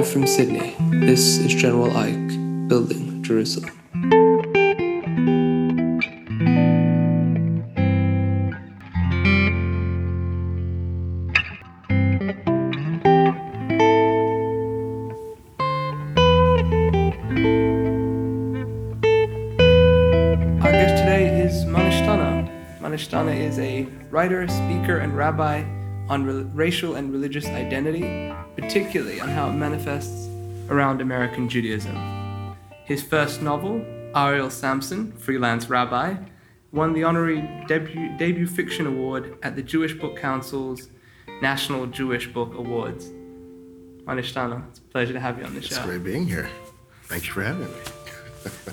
Live from Sydney, this is General Ike, Building Jerusalem. Our guest today is Manishtana. Manishtana is a writer, speaker, and rabbi on re- racial and religious identity, particularly on how it manifests around American Judaism. His first novel, Ariel Samson, Freelance Rabbi, won the honorary debut, debut fiction award at the Jewish Book Council's National Jewish Book Awards. Manishtana, it's a pleasure to have you on the It's show. great being here. Thank you for having me.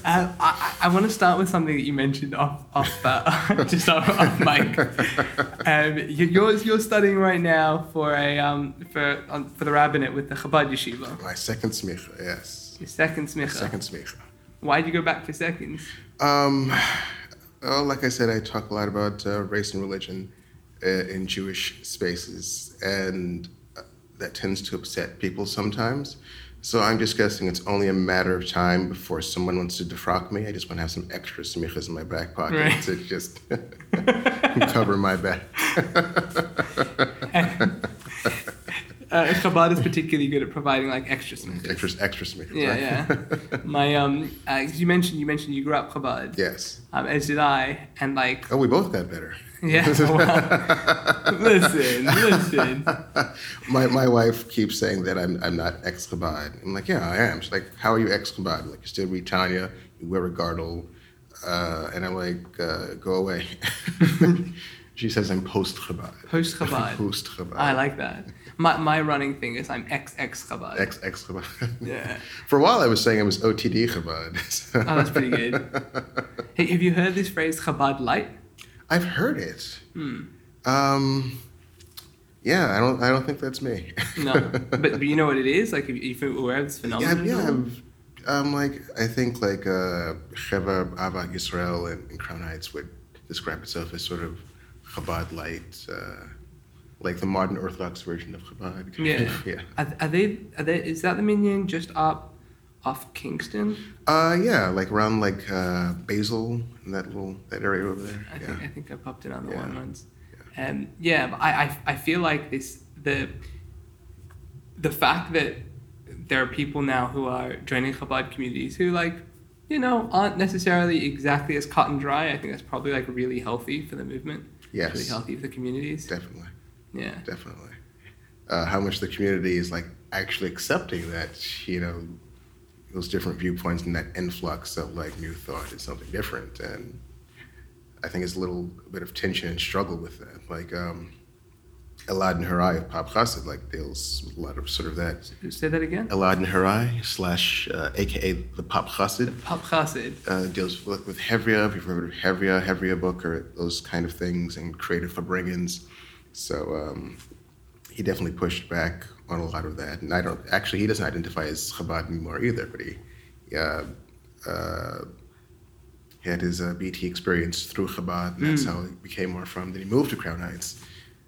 Uh, I, I want to start with something that you mentioned off, off uh, just off, off mic. Um, you, you're, you're studying right now for a um, for um, for the rabbinate with the Chabad Yeshiva. My second smicha, yes. Your second smicha. Second smicha. Why'd you go back for seconds? Um, well, like I said, I talk a lot about uh, race and religion uh, in Jewish spaces, and uh, that tends to upset people sometimes. So I'm just guessing it's only a matter of time before someone wants to defrock me. I just want to have some extra smichas in my back pocket Right. to just cover my back. Uh, Chabad is particularly good at providing like extra smichas. extra, extra smichas. Yeah, right? yeah. My um, uh, you mentioned you mentioned you grew up Chabad. yes. Um, as did I, and like Oh, we both got better. yeah. Well, listen, listen. my my wife keeps saying that I'm I'm not ex Chabad. I'm like, yeah, I am. She's like, how are you ex Chabad? Like, you still read Tanya, you wear a girdle, uh, and I'm like, uh, go away. she says I'm post Chabad. Post Chabad. Post Chabad. I like that. My, my running thing is I'm ex ex Chabad. ex ex Chabad. Yeah. For a while, I was saying I was OTD Chabad. Oh, that's pretty good. Hey, have you heard this phrase Chabad light? I've heard it. Hmm. Um, yeah, I don't I don't think that's me. No, but, but you know what it is? Like, are you aware of this phenomenon? yeah. all? I've, um, like I think like uh, Cheva Ava Yisrael and, and Crown Heights would describe itself as sort of Chabad light, uh, like the modern Orthodox version of Chabad. Yeah. yeah. Are, are they? Are they? Is that the minion just up off Kingston? Uh, yeah, like around like uh, Basel and that little that area over there. I yeah. think I think I popped it on the Yeah. one once. Um, yeah, I, I I feel like this the the fact that there are people now who are joining Chabad communities who like you know aren't necessarily exactly as cut and dry. I think that's probably like really healthy for the movement. Yes. Really healthy for the communities. Definitely, Yeah. definitely. Uh, how much the community is like actually accepting that you know those different viewpoints and that influx of like new thought is something different and I think it's a little bit of tension and struggle with that. Like um, Elad Nehorai of Pop Chassid like deals a lot of sort of that. Say that again. Elad Nehorai slash uh, AKA the Pop Chassid Pop Chassid. uh, deals with, with Hevria. If you've heard of Hevria, Hevria book or those kind of things and creative farbrengens. So um, he definitely pushed back on a lot of that. And I don't actually he doesn't identify as Chabad anymore either, but he uh, uh, he had his uh, BT experience through Chabad, and that's how he became more frum. Then he moved to Crown Heights,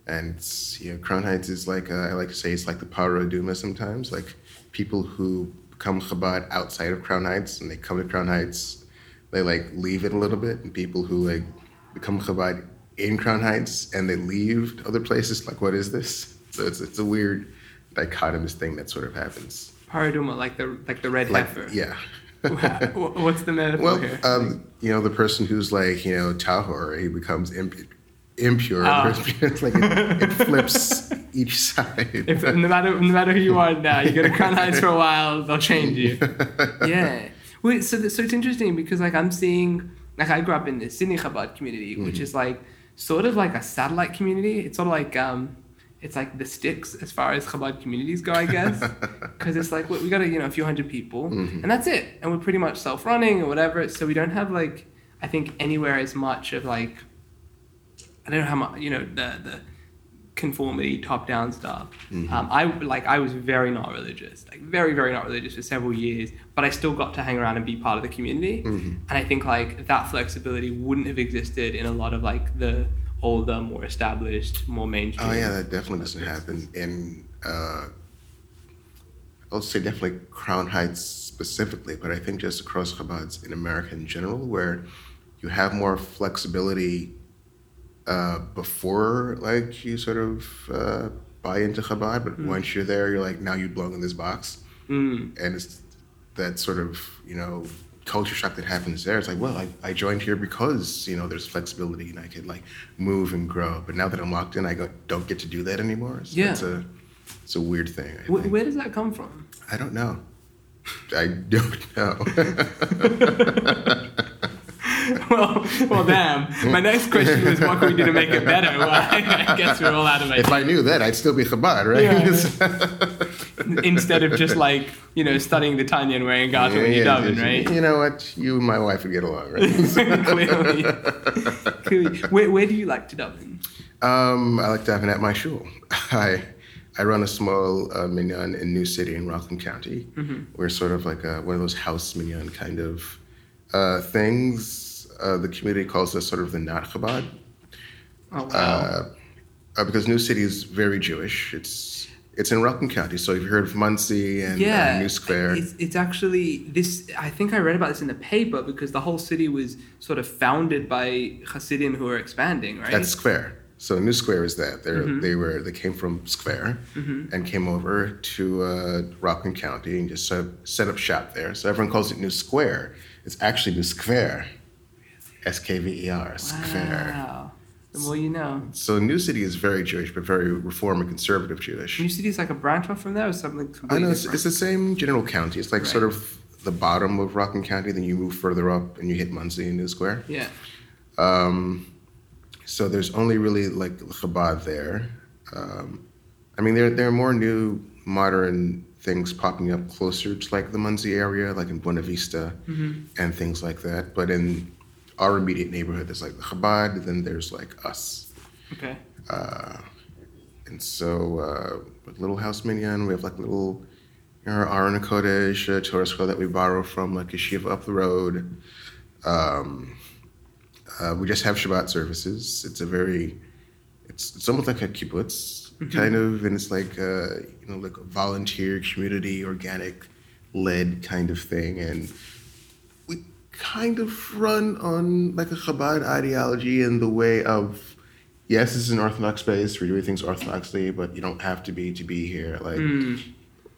and you know Crown Heights is like uh, I like to say it's like the Parah Adumah sometimes, like people who come Chabad outside of Crown Heights and they come to Crown Heights, they like leave it a little bit, and people who like become Chabad in Crown Heights and they leave other places, like what is this? So it's it's a weird dichotomous thing that sort of happens. Parah Adumah, like the like the red Like heifer. yeah. Wha- What's the metaphor Well, here? um, you know, the person who's like, you know, tahor, he becomes imp- impure. Ah. it's like it, it flips each side. If, no matter no matter who you are now, you go to Crown Heights for a while, they'll change you. Yeah. Wait, so th- so it's interesting because like I'm seeing like I grew up in the Sydney Chabad community, which is like sort of like a satellite community. It's sort of like um, it's like the sticks as far as Chabad communities go, I guess, because it's like we got a you know a few hundred people, mm-hmm. and that's it, and we're pretty much self-running or whatever. So we don't have like I think anywhere as much of like I don't know how much you know the the conformity top down stuff. Mm-hmm. Um, I like I was very not religious, like very very not religious for several years, but I still got to hang around and be part of the community. Mm-hmm. And I think like that flexibility wouldn't have existed in a lot of like the older, more established, more mainstream. Oh yeah, that definitely doesn't happen in uh, I'll say definitely Crown Heights specifically, but I think just across Chabad's in America in general, where you have more flexibility uh, before like you sort of uh, buy into Chabad, but once you're there, you're like now you belong in this box, Mm. and it's that sort of you know culture shock that happens there. It's like, well, I, I joined here because you know there's flexibility and I could like move and grow, but now that I'm locked in, I go, don't get to do that anymore. So Yeah. it's a it's a weird thing. I, Wh- think. where does that come from? I don't know. I don't know. well, well, damn. My next question was, what can we do to make it better? Well, I guess we're all out of ideas. if. I knew that, I'd still be Chabad, right? Instead of just like you know studying the Tanya and wearing garter when you're Yeah, just- right? You know what? You and my wife would get along, right? Clearly. Clearly. Where, where do you like to daven? um, I like to daven at my shul. I I run a small uh, minyan in New City in Rockland County. Mm-hmm. We're sort of like a, one of those house minyan kind of uh, things. Uh, the community calls us sort of the not Chabad. Oh wow. uh, uh, because New City is very Jewish. It's it's in Rockland County, so you've heard of Monsey and yeah, uh, New Square. It's, it's actually this. I think I read about this in the paper because the whole city was sort of founded by Hasidim who were expanding, right? That's Square. So New Square is that. They're, Mm-hmm. They were they came from Square and came over to uh, Rockland County and just set up, set up shop there. So everyone calls it New Square. It's actually New Square. S K V E R. Square. Wow. More you know. So New City is very Jewish, but very reform and conservative Jewish. New City is like a branch off from there or something completely I know it's, it's the same general county. It's like sort of the bottom of Rockland County. Then you move further up and you hit Monsey and New Square. yeah. Um, so there's only really like Chabad there. Um, I mean, there there are more new modern things popping up closer to like the Monsey area, like in Buena Vista and things like that. But in our immediate neighborhood, there's like the Chabad. Then there's like us. Okay. Uh, and so, uh, with Little House Minyan, we have like little, you know, Kodesh, uh, Torah scroll that we borrow from like yeshiva up the road. Um, uh, we just have Shabbat services. It's a very, it's, it's almost like a kibbutz kind of, and it's like uh, you know like a volunteer, community, organic, led kind of thing, and kind of run on like a Chabad ideology in the way of yes, this is an Orthodox space. We're doing things orthodoxly, but you don't have to be to be here. Like Mm.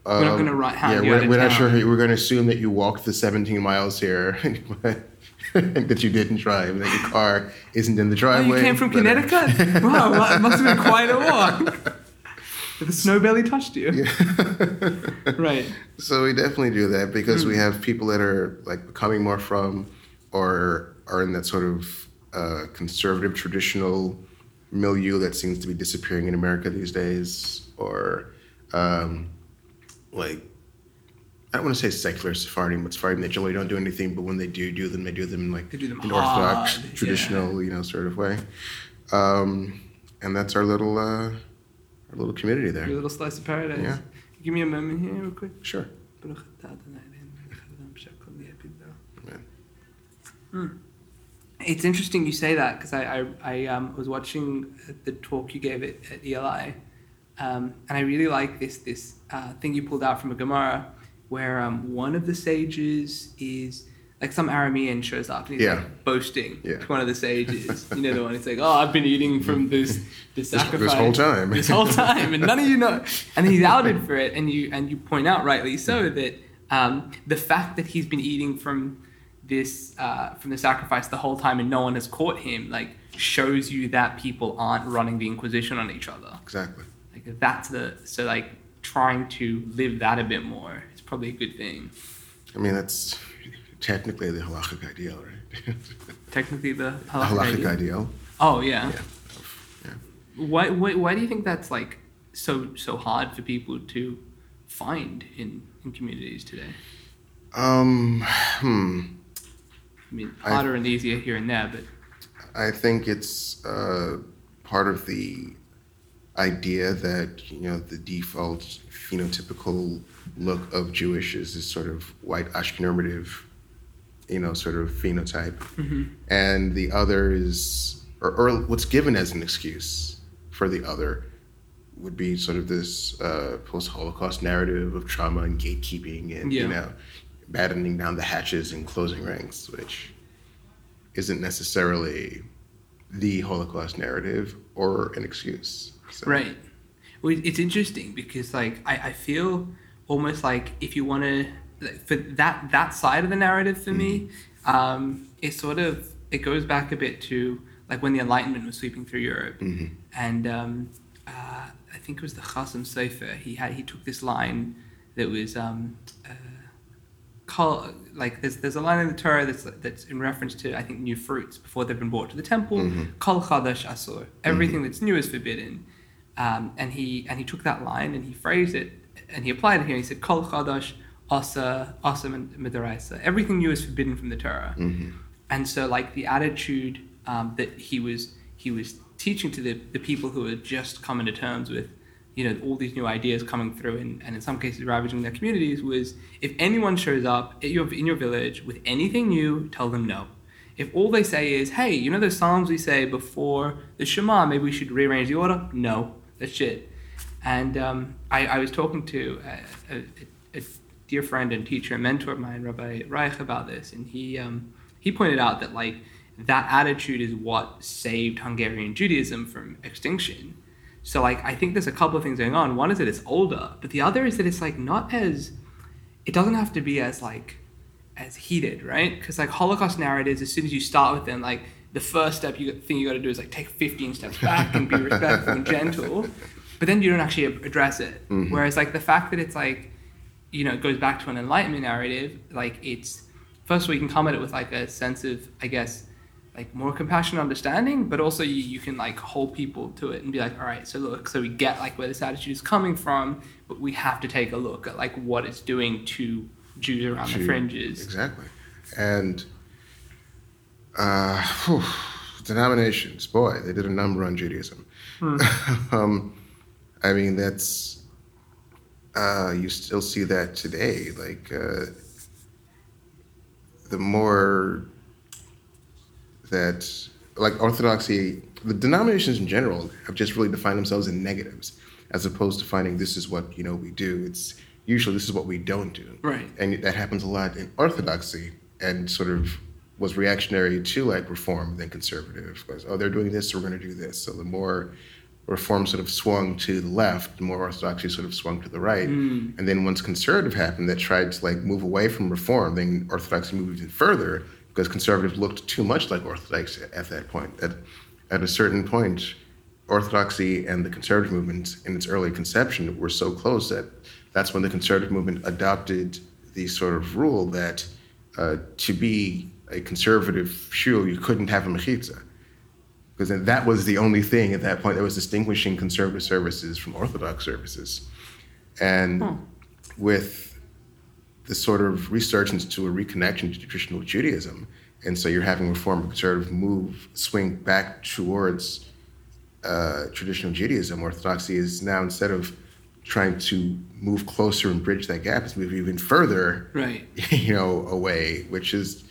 We're not um, gonna ri- hand yeah, we're, we're not sure. We're going to assume that you walked the 17 miles here, that you didn't drive, and that your car isn't in the Oh, driveway. you came from uh, Connecticut? wow, well, it must have been quite a walk. The snow barely touched you. Right. So we definitely do that because Hmm. we have people that are like coming more from, or are in that sort of uh, conservative traditional milieu that seems to be disappearing in America these days, or um, like I don't want to say secular Sephardim, but Sephardim that generally don't do anything, but when they do do them, they do them in like They do them an Orthodox, hard, traditional, you know, sort of way. Um, and that's our little uh, our little community there. Your little slice of paradise. Yeah. Give me a moment here, real quick. Sure. It's interesting you say that because I, I, I um, was watching the talk you gave at, at ELI, um, and I really like this this uh, thing you pulled out from a Gemara where um, one of the sages is like some Aramean shows up and he's Yeah. like boasting Yeah. to one of the sages. you know the one. It's like, oh, I've been eating from this this This- sacrifice this whole time. this whole time, and none of you know. And he's outed for it, and you and you point out rightly so that um, the fact that he's been eating from this uh, from the sacrifice the whole time and no one has caught him, like shows you that people aren't running the Inquisition on each other. Exactly. Like that's the so like trying to live that a bit more It's probably a good thing. I mean, that's technically the halachic ideal, right? Technically, the the halachic halachic idea. ideal. Oh yeah. Yeah. Yeah. Why, why why do you think that's like so so hard for people to find in in communities today? Um, hmm. I mean, I- harder and easier here and there, but I think it's uh, part of the idea that you know the default phenotypical look of Jewish is this sort of white Ashkenormative, you know, sort of phenotype, and the other is, or, or what's given as an excuse for the other, would be sort of this uh, post-Holocaust narrative of trauma and gatekeeping and Yeah. you know battening down the hatches and closing ranks, which isn't necessarily the Holocaust narrative or an excuse. So, Right. Well, it's interesting because like I, I feel almost like if you want to for that that side of the narrative for me, um, it sort of it goes back a bit to like when the Enlightenment was sweeping through Europe, and um, uh, I think it was the Chassam Sofer. He had he took this line that was um, uh, call like there's there's a line in the Torah that's that's in reference to I think new fruits before they've been brought to the temple. Kol chadash asur. Everything that's new is forbidden. Um, and he and he took that line and he phrased it and he applied it here. He said Kol chadash asa asa midaraisa. Everything new is forbidden from the Torah. And so like the attitude um, that he was he was teaching to the, the people who had just coming to terms with you know all these new ideas coming through and, and in some cases ravaging their communities was if anyone shows up at your, in your village with anything new tell them no if all they say is hey you know those psalms we say before the shema maybe we should rearrange the order no that's shit and um, I, I was talking to a, a, a dear friend and teacher and mentor of mine rabbi reich about this and he um, he pointed out that like that attitude is what saved hungarian judaism from extinction so like I think there's a couple of things going on. One is that it's older, but the other is that it's like not as it doesn't have to be as like as heated, right? Because like Holocaust narratives, as soon as you start with them, like the first step you thing you got to do is like take 15 steps back and be respectful and gentle, but then you don't actually address it. Whereas like the fact that it's like you know it goes back to an enlightenment narrative, like it's first of all you can come at it with like a sense of I guess like more compassion and understanding but also you, you can like hold people to it and be like all right so look so we get like where this attitude is coming from but we have to take a look at like what it's doing to jews around the Jew- fringes Exactly. And uh, whew, denominations, boy, they did a number on Judaism. um, I mean, that's, uh, you still see that today. Like, uh, the more that, like, Orthodoxy, the denominations in general have just really defined themselves in negatives as opposed to finding this is what, you know, we do. It's usually this is what we don't do right and that happens a lot in orthodoxy and sort of was reactionary to like reform than conservative because oh they're doing this so we're going to do this so the more reform sort of swung to the left the more orthodoxy sort of swung to the right. And then once conservative happened that tried to like move away from reform then orthodoxy moved even further because conservatives looked too much like orthodox at that point. At, at a certain point orthodoxy and the conservative movement in its early conception were so close that that's when the conservative movement adopted the sort of rule that uh, to be a conservative shul, you couldn't have a mechitza. Because that was the only thing at that point that was distinguishing conservative services from orthodox services. And with the sort of resurgence to a reconnection to traditional Judaism, and so you're having reform conservative move, swing back towards uh, traditional Judaism. Orthodoxy is now, instead of trying to move closer and bridge that gap, it's moving even further right you know, away, which is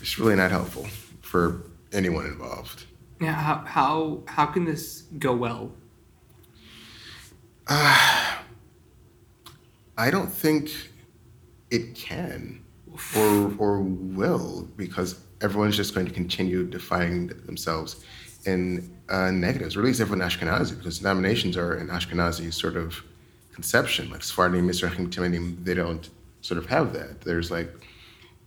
it's really not helpful for anyone involved. Yeah how how how can this go well I don't think it can or or will because everyone's just going to continue defining themselves in uh, negatives, or at least everyone Ashkenazi, because denominations are an Ashkenazi sort of conception. Like Sephardim, Mizrahim, Teimanim, they don't sort of have that. There's like,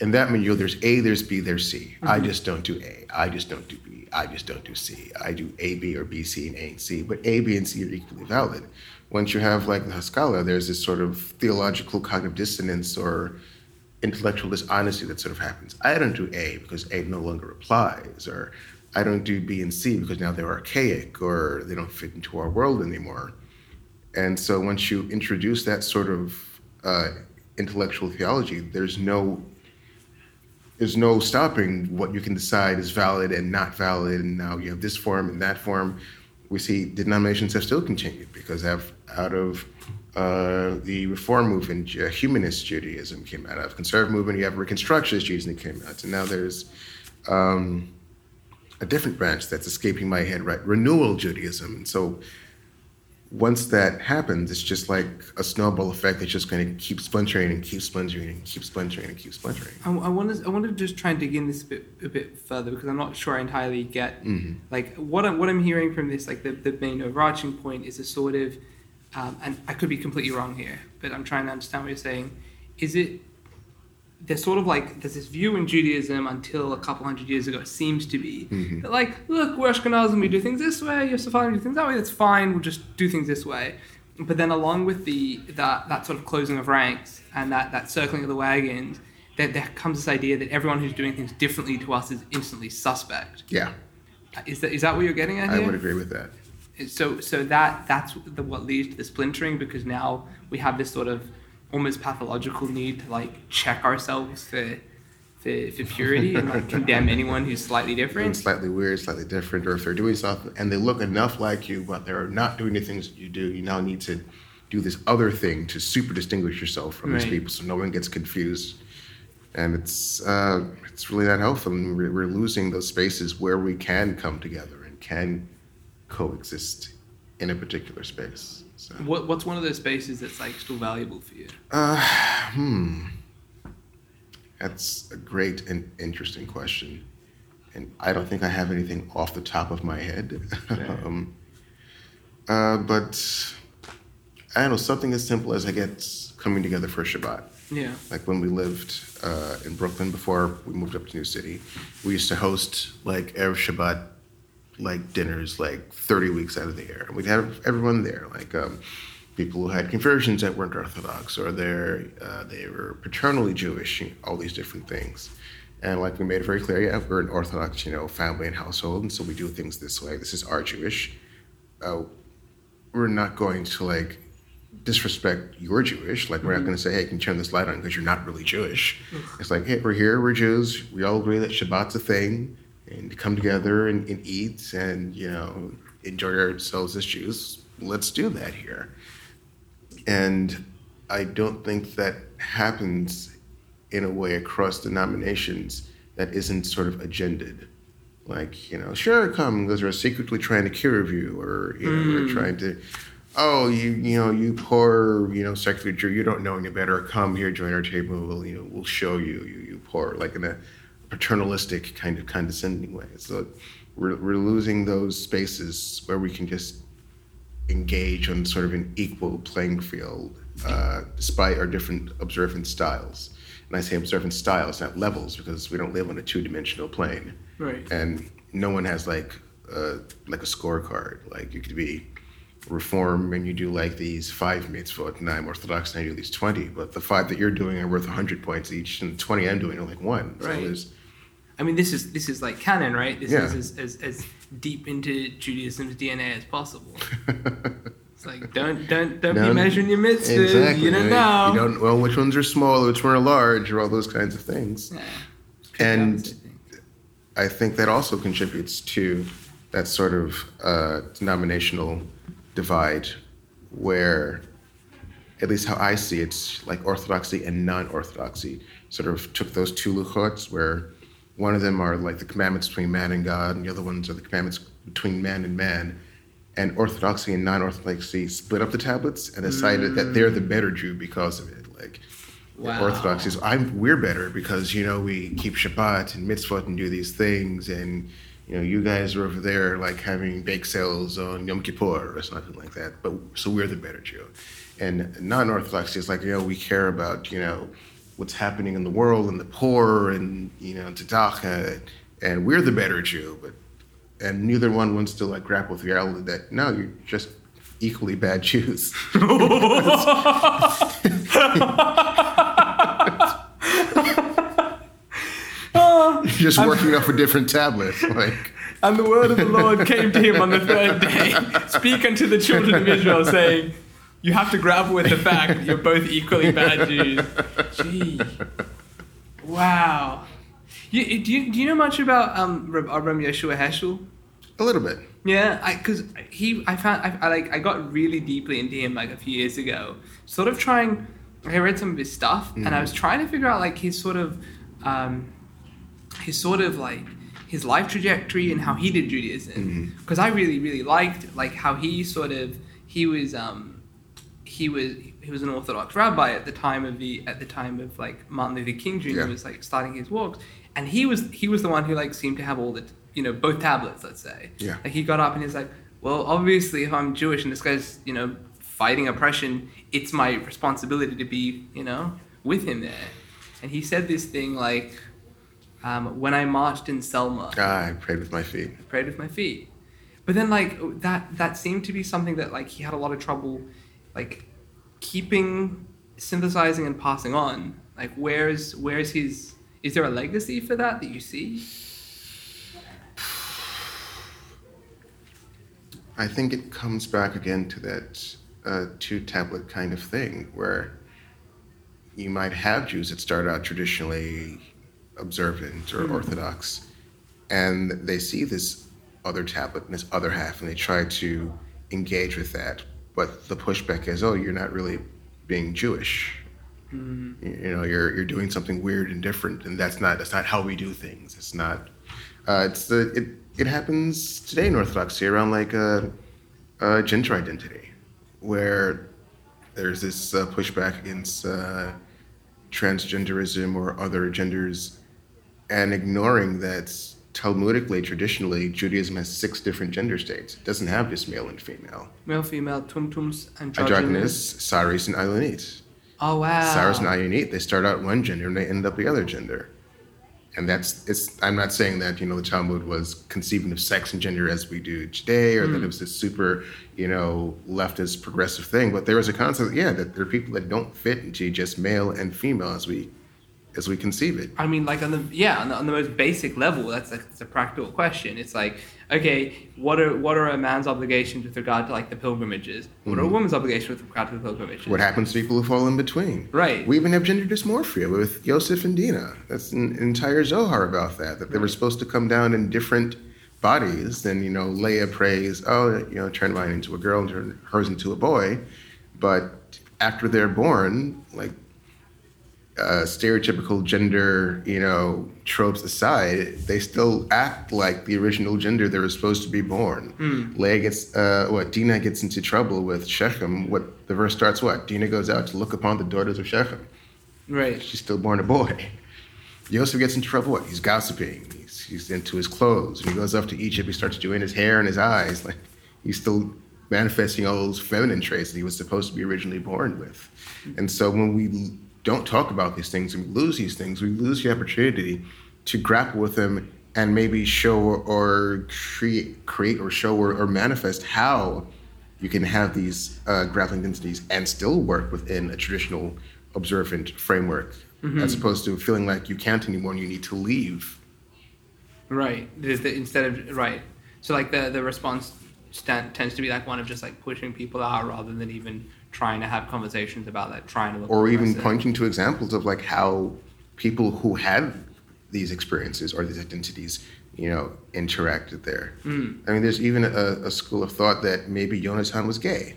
in that milieu, there's A, there's B, there's C. I just don't do A. I just don't do B. I just don't do C. I do A, B, or B, C, and A and C. But A, B, and C are equally valid. Once you have like the Haskalah, there's this sort of theological cognitive dissonance or intellectual dishonesty that sort of happens. I don't do A because A no longer applies, or I don't do B and C because now they're archaic or they don't fit into our world anymore. And so once you introduce that sort of uh, intellectual theology, there's no there's no stopping what you can decide is valid and not valid. And now you have this form and that form. We see denominations have still continued because out of uh, the Reform movement, uh, humanist Judaism came out of conservative movement. You have Reconstructionist Judaism came out, and now there's um, a different branch that's escaping my head. Right, renewal Judaism. And so once that happens, it's just like a snowball effect that's just going to keep splintering and keep splintering and keep splintering and keep splintering. I, I want to I want to just try and dig in this a bit a bit further because I'm not sure I entirely get like what I'm what I'm hearing from this like the the main overarching point is a sort of um, and I could be completely wrong here, but I'm trying to understand what you're saying. Is it there's sort of like there's this view in Judaism until a couple hundred years ago it seems to be mm-hmm. that like look we're Ashkenazim we do things this way you're Sephardim do things that way that's fine we'll just do things this way but then along with the that that sort of closing of ranks and that that circling of the wagons that there comes this idea that everyone who's doing things differently to us is instantly suspect Yeah, is that is that what you're getting at I here? would agree with that. so so that that's the, what leads to the splintering because now we have this sort of almost pathological need to like check ourselves for for, for purity and like condemn anyone who's slightly different. slightly weird, slightly different, or if they're doing something and they look enough like you, but they're not doing the things that you do, you now need to do this other thing to super distinguish yourself from these people, so no one gets confused. And it's uh, it's really not helpful. And we're losing those spaces where we can come together and can coexist in a particular space. So. What what's one of those spaces that's like still valuable for you? Uh, hmm. That's a great and interesting question. And I don't think I have anything off the top of my head. um, uh, but I don't know, something as simple as I guess coming together for Shabbat. Yeah. Like when we lived uh, in Brooklyn before we moved up to New City, we used to host like Erev Shabbat like dinners like 30 weeks out of the year. And we'd have everyone there, like um, people who had conversions that weren't Orthodox or they're, uh, they were paternally Jewish, you know, all these different things. And like we made it very clear, yeah, we're an Orthodox, you know, family and household, and so we do things this way. This is our Jewish. Uh, we're not going to like disrespect you're Jewish. Like we're not going to say, "Hey, can you turn this light on?" because you're not really Jewish. It's like, hey, we're here, we're Jews. We all agree that Shabbat's a thing, and come together and, and eat and you know enjoy ourselves as Jews. Let's do that here. And I don't think that happens in a way across denominations that isn't sort of agended. Like, you know, sure, come, because we're secretly trying to cure you, or, you know, we're mm. trying to, oh, you, you know, you poor, you know, secular Jew, you don't know any better. Come here, join our table. We'll, you know, we'll show you, you, you poor, like in a paternalistic kind of condescending way. So we're, we're losing those spaces where we can just engage on sort of an equal playing field, uh, despite our different observant styles. And I say observant styles, not levels, because we don't live on a two-dimensional plane Right. and no one has like uh, like a scorecard. Like you could be reform and you do like these five mitzvot, and I'm Orthodox and I do these twenty, but the five that you're doing are worth hundred points each, and the twenty I'm doing are like one. So Right. there's I mean, this is this is like canon, right? This Yeah. is as, as, as deep into Judaism's DNA as possible. It's like don't don't don't be measuring your mitzvahs. exactly. You don't know. You don't well which ones are small, which ones are large, or all those kinds of things. Yeah. And-. I think that also contributes to that sort of uh, denominational divide where, at least how I see it, it's like orthodoxy and non-orthodoxy sort of took those two luchots where one of them are like the commandments between man and God, and the other ones are the commandments between man and man. And orthodoxy and non-orthodoxy split up the tablets and decided that they're the mm. better Jew because of it. Like Wow. Orthodoxy is I'm we're better because you know we keep Shabbat and mitzvot and do these things, and you know you guys are over there like having bake sales on Yom Kippur or something like that. But so we're the better Jew, and non-Orthodoxy is like you know we care about you know what's happening in the world and the poor and you know tzedakah, and we're the better Jew, but and neither one wants to like grapple with the reality that no, you're just equally bad Jews. Just working off a different tablet. Like, And the word of the Lord came to him on the third day. Speak unto the children of Israel, saying, You have to grapple with the fact that you're both equally bad Jews. Gee. Wow. You, do, you, do you know much about um, Abram Yeshua Heschel? a little bit. Yeah, because he, I found, I, I like, I got really deeply into him like a few years ago. Sort of trying, I read some of his stuff, and I was trying to figure out like his sort of, um, his sort of like his life trajectory and how he did Judaism. Because I really, really liked like how he sort of he was um, he was he was an Orthodox rabbi at the time of the at the time of like Martin Luther King Jr. Yeah. was like starting his walks, and he was he was the one who like seemed to have all the you know both tablets. Let's say. Yeah. Like he got up and he's like, well, obviously, if I'm Jewish and this guy's you know fighting oppression, it's my responsibility to be you know with him there. And he said this thing like, um, when I marched in Selma. Ah, I prayed with my feet. I prayed with my feet. But then like that that seemed to be something that like he had a lot of trouble like keeping synthesizing and passing on. Like where's where's his is there a legacy for that that you see? I think it comes back again to that uh, two tablet kind of thing where you might have Jews that start out traditionally observant or Mm. orthodox, and they see this other tablet and this other half, and they try to engage with that. But the pushback is, oh, you're not really being Jewish. Mm. You, you know, you're you're doing something weird and different, and that's not that's not how we do things. It's not. Uh, it's the it it happens today in Orthodoxy around like a, a gender identity, where there's this uh, pushback against uh, transgenderism or other genders, and ignoring that Talmudically, traditionally, Judaism has six different gender states. It doesn't have just male and female. Male, female, tumtums, androgynous. Androgynous, Saris, and Ilonit. Oh wow. Saris and Ilonit, they start out one gender and they end up the other gender. And that's it's I'm not saying that, you know, the Talmud was conceiving of sex and gender as we do today or that hmm. it was this super, you know, leftist progressive thing, but there was a concept, yeah, that there are people that don't fit into just male and female as we as we conceive it. I mean, like on the yeah, on the, on the most basic level, that's like it's a practical question. It's like, okay, what are what are a man's obligations with regard to like the pilgrimages? What are a mm-hmm. woman's obligations with regard to the pilgrimages? What happens to people who fall in between? Right. We even have gender dysmorphia with Yosef and Dina. That's an entire Zohar about that, that they were supposed to come down in different bodies. Then, you know, Leah prays, oh, you know, turn mine into a girl and turn hers into a boy. But after they're born, like, uh, stereotypical gender, you know, tropes aside, they still act like the original gender they were supposed to be born. Leah gets, uh, what, Dina gets into trouble with Shechem. What, the verse starts what? Dina goes out to look upon the daughters of Shechem. Right. She's still born a boy. Yosef gets into trouble. What? He's gossiping. He's, he's into his clothes. When he goes off to Egypt, he starts doing his hair and his eyes. Like he's still manifesting all those feminine traits that he was supposed to be originally born with. And so when we don't talk about these things and we lose these things, we lose the opportunity to grapple with them and maybe show or create, create or show or, or manifest how you can have these uh, grappling densities and still work within a traditional observant framework, as opposed to feeling like you can't anymore and you need to leave. Right. The, instead of right. So like the the response stand, tends to be like one of just like pushing people out rather than even trying to have conversations about that, trying to look Or even pointing to examples of like how people who have these experiences or these identities, you know, interacted there. I mean, there's even a, a school of thought that maybe Jonathan was gay,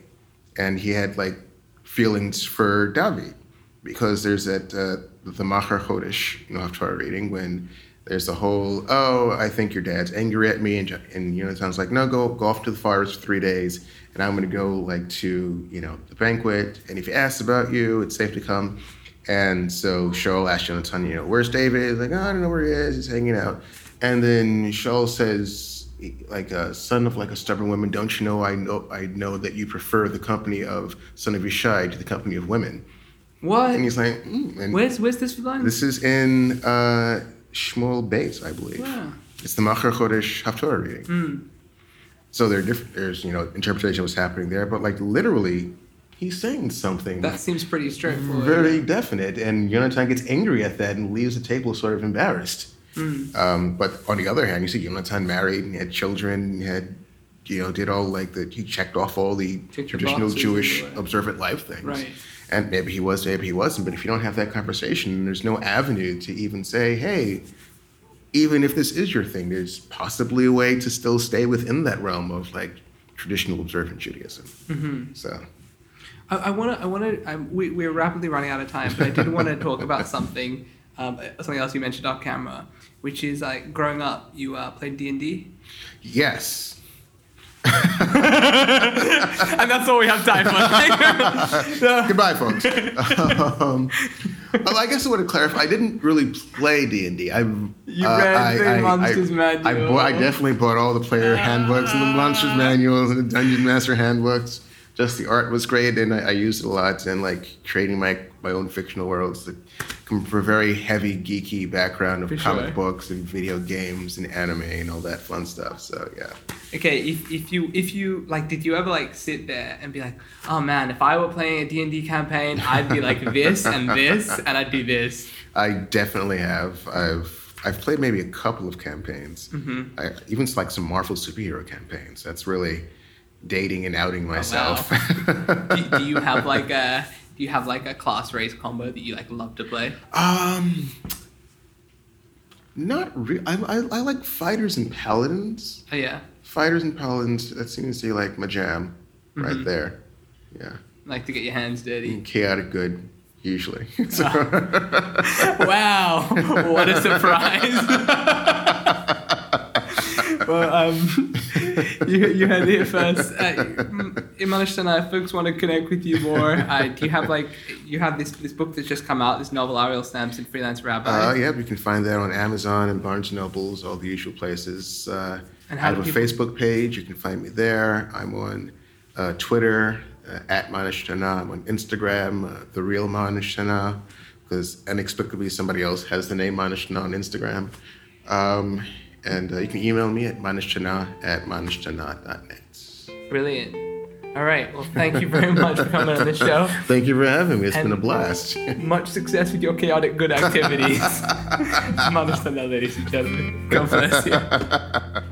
and he had like feelings for David, because there's that uh, the Machar Chodesh, you know, Haftarah reading when there's the whole, oh, I think your dad's angry at me, and and Jonathan's like, no, go go off to the forest for three days, and I'm gonna go like to you know the banquet, and if he asks about you, it's safe to come. And so Shaul asks Jonathan, you know, where's David? He's like, oh, I don't know where he is. He's hanging out. And then Shaul says, like a son of like a stubborn woman, don't you know I know I know that you prefer the company of son of Yishai to the company of women. What? And he's like, mm. and Where's where's this line? this is in uh, Shmuel Beis, I believe. Wow. It's the Machar Chodesh Haftorah reading. Hmm. So there are different. There's you know interpretation of what's happening there, but like literally, he's saying something That seems pretty straightforward. very definite, and Yonatan gets angry at that and leaves the table sort of embarrassed. Hmm. Um, but on the other hand, you see Yonatan married and had children, had you know did all like the he checked off all the traditional Jewish that. observant life things. Right. And maybe he was, maybe he wasn't. But if you don't have that conversation, there's no avenue to even say, hey, even if this is your thing, there's possibly a way to still stay within that realm of like traditional observant Judaism. Mm-hmm. So I want to. I want to. We we're rapidly running out of time, but I did want to talk about something. Um, something else you mentioned off camera, which is like growing up, you uh, played D and D. yes, and that's all we have time for. So- Goodbye, folks. um, well, I guess I want to clarify. I didn't really play D and I You read the Monsters I, Manual. bought, I definitely bought all the player handbooks and the Monsters manuals and the Dungeon Master handbooks. Just the art was great, and I, I used it a lot in like creating my my own fictional worlds that come from a very heavy geeky background of For comic sure. books and video games and anime and all that fun stuff. So yeah. Okay, if, if you if you like, did you ever like sit there and be like, oh man, if I were playing a D and D campaign, I'd be like this and this, and I'd do this. I definitely have. I've I've played maybe a couple of campaigns. Mm-hmm. I, even like some Marvel superhero campaigns. That's really dating and outing myself. do, do you have like a do you have like a class race combo that you like love to play? um, not really. I, I I like fighters and paladins. Oh yeah, Fighters and paladins. That seems to be like my jam, right Mhm. there. Yeah, like to get your hands dirty. chaotic good usually. So- wow, what a surprise! well, um, you, you heard it first. Uh, Manishtana, if folks want to connect with you more, uh, do you have like you have this this book that's just come out, this novel Ariel Samson Freelance Rabbi? Uh, yeah, you can find that on Amazon and Barnes and Nobles, all the usual places. Uh, And I have a people- Facebook page. You can find me there. I'm on uh, Twitter uh, at Manishtana. I'm on Instagram, uh, the real Manishtana, because inexplicably somebody else has the name Manishtana on Instagram. Um, and uh, you can email me at manishtana at manishtana.net. Brilliant. All right. Well, thank you very much for coming on the show. Thank you for having me. It's been a blast. Much success with your chaotic good activities. Manishtana, ladies and gentlemen. God bless you.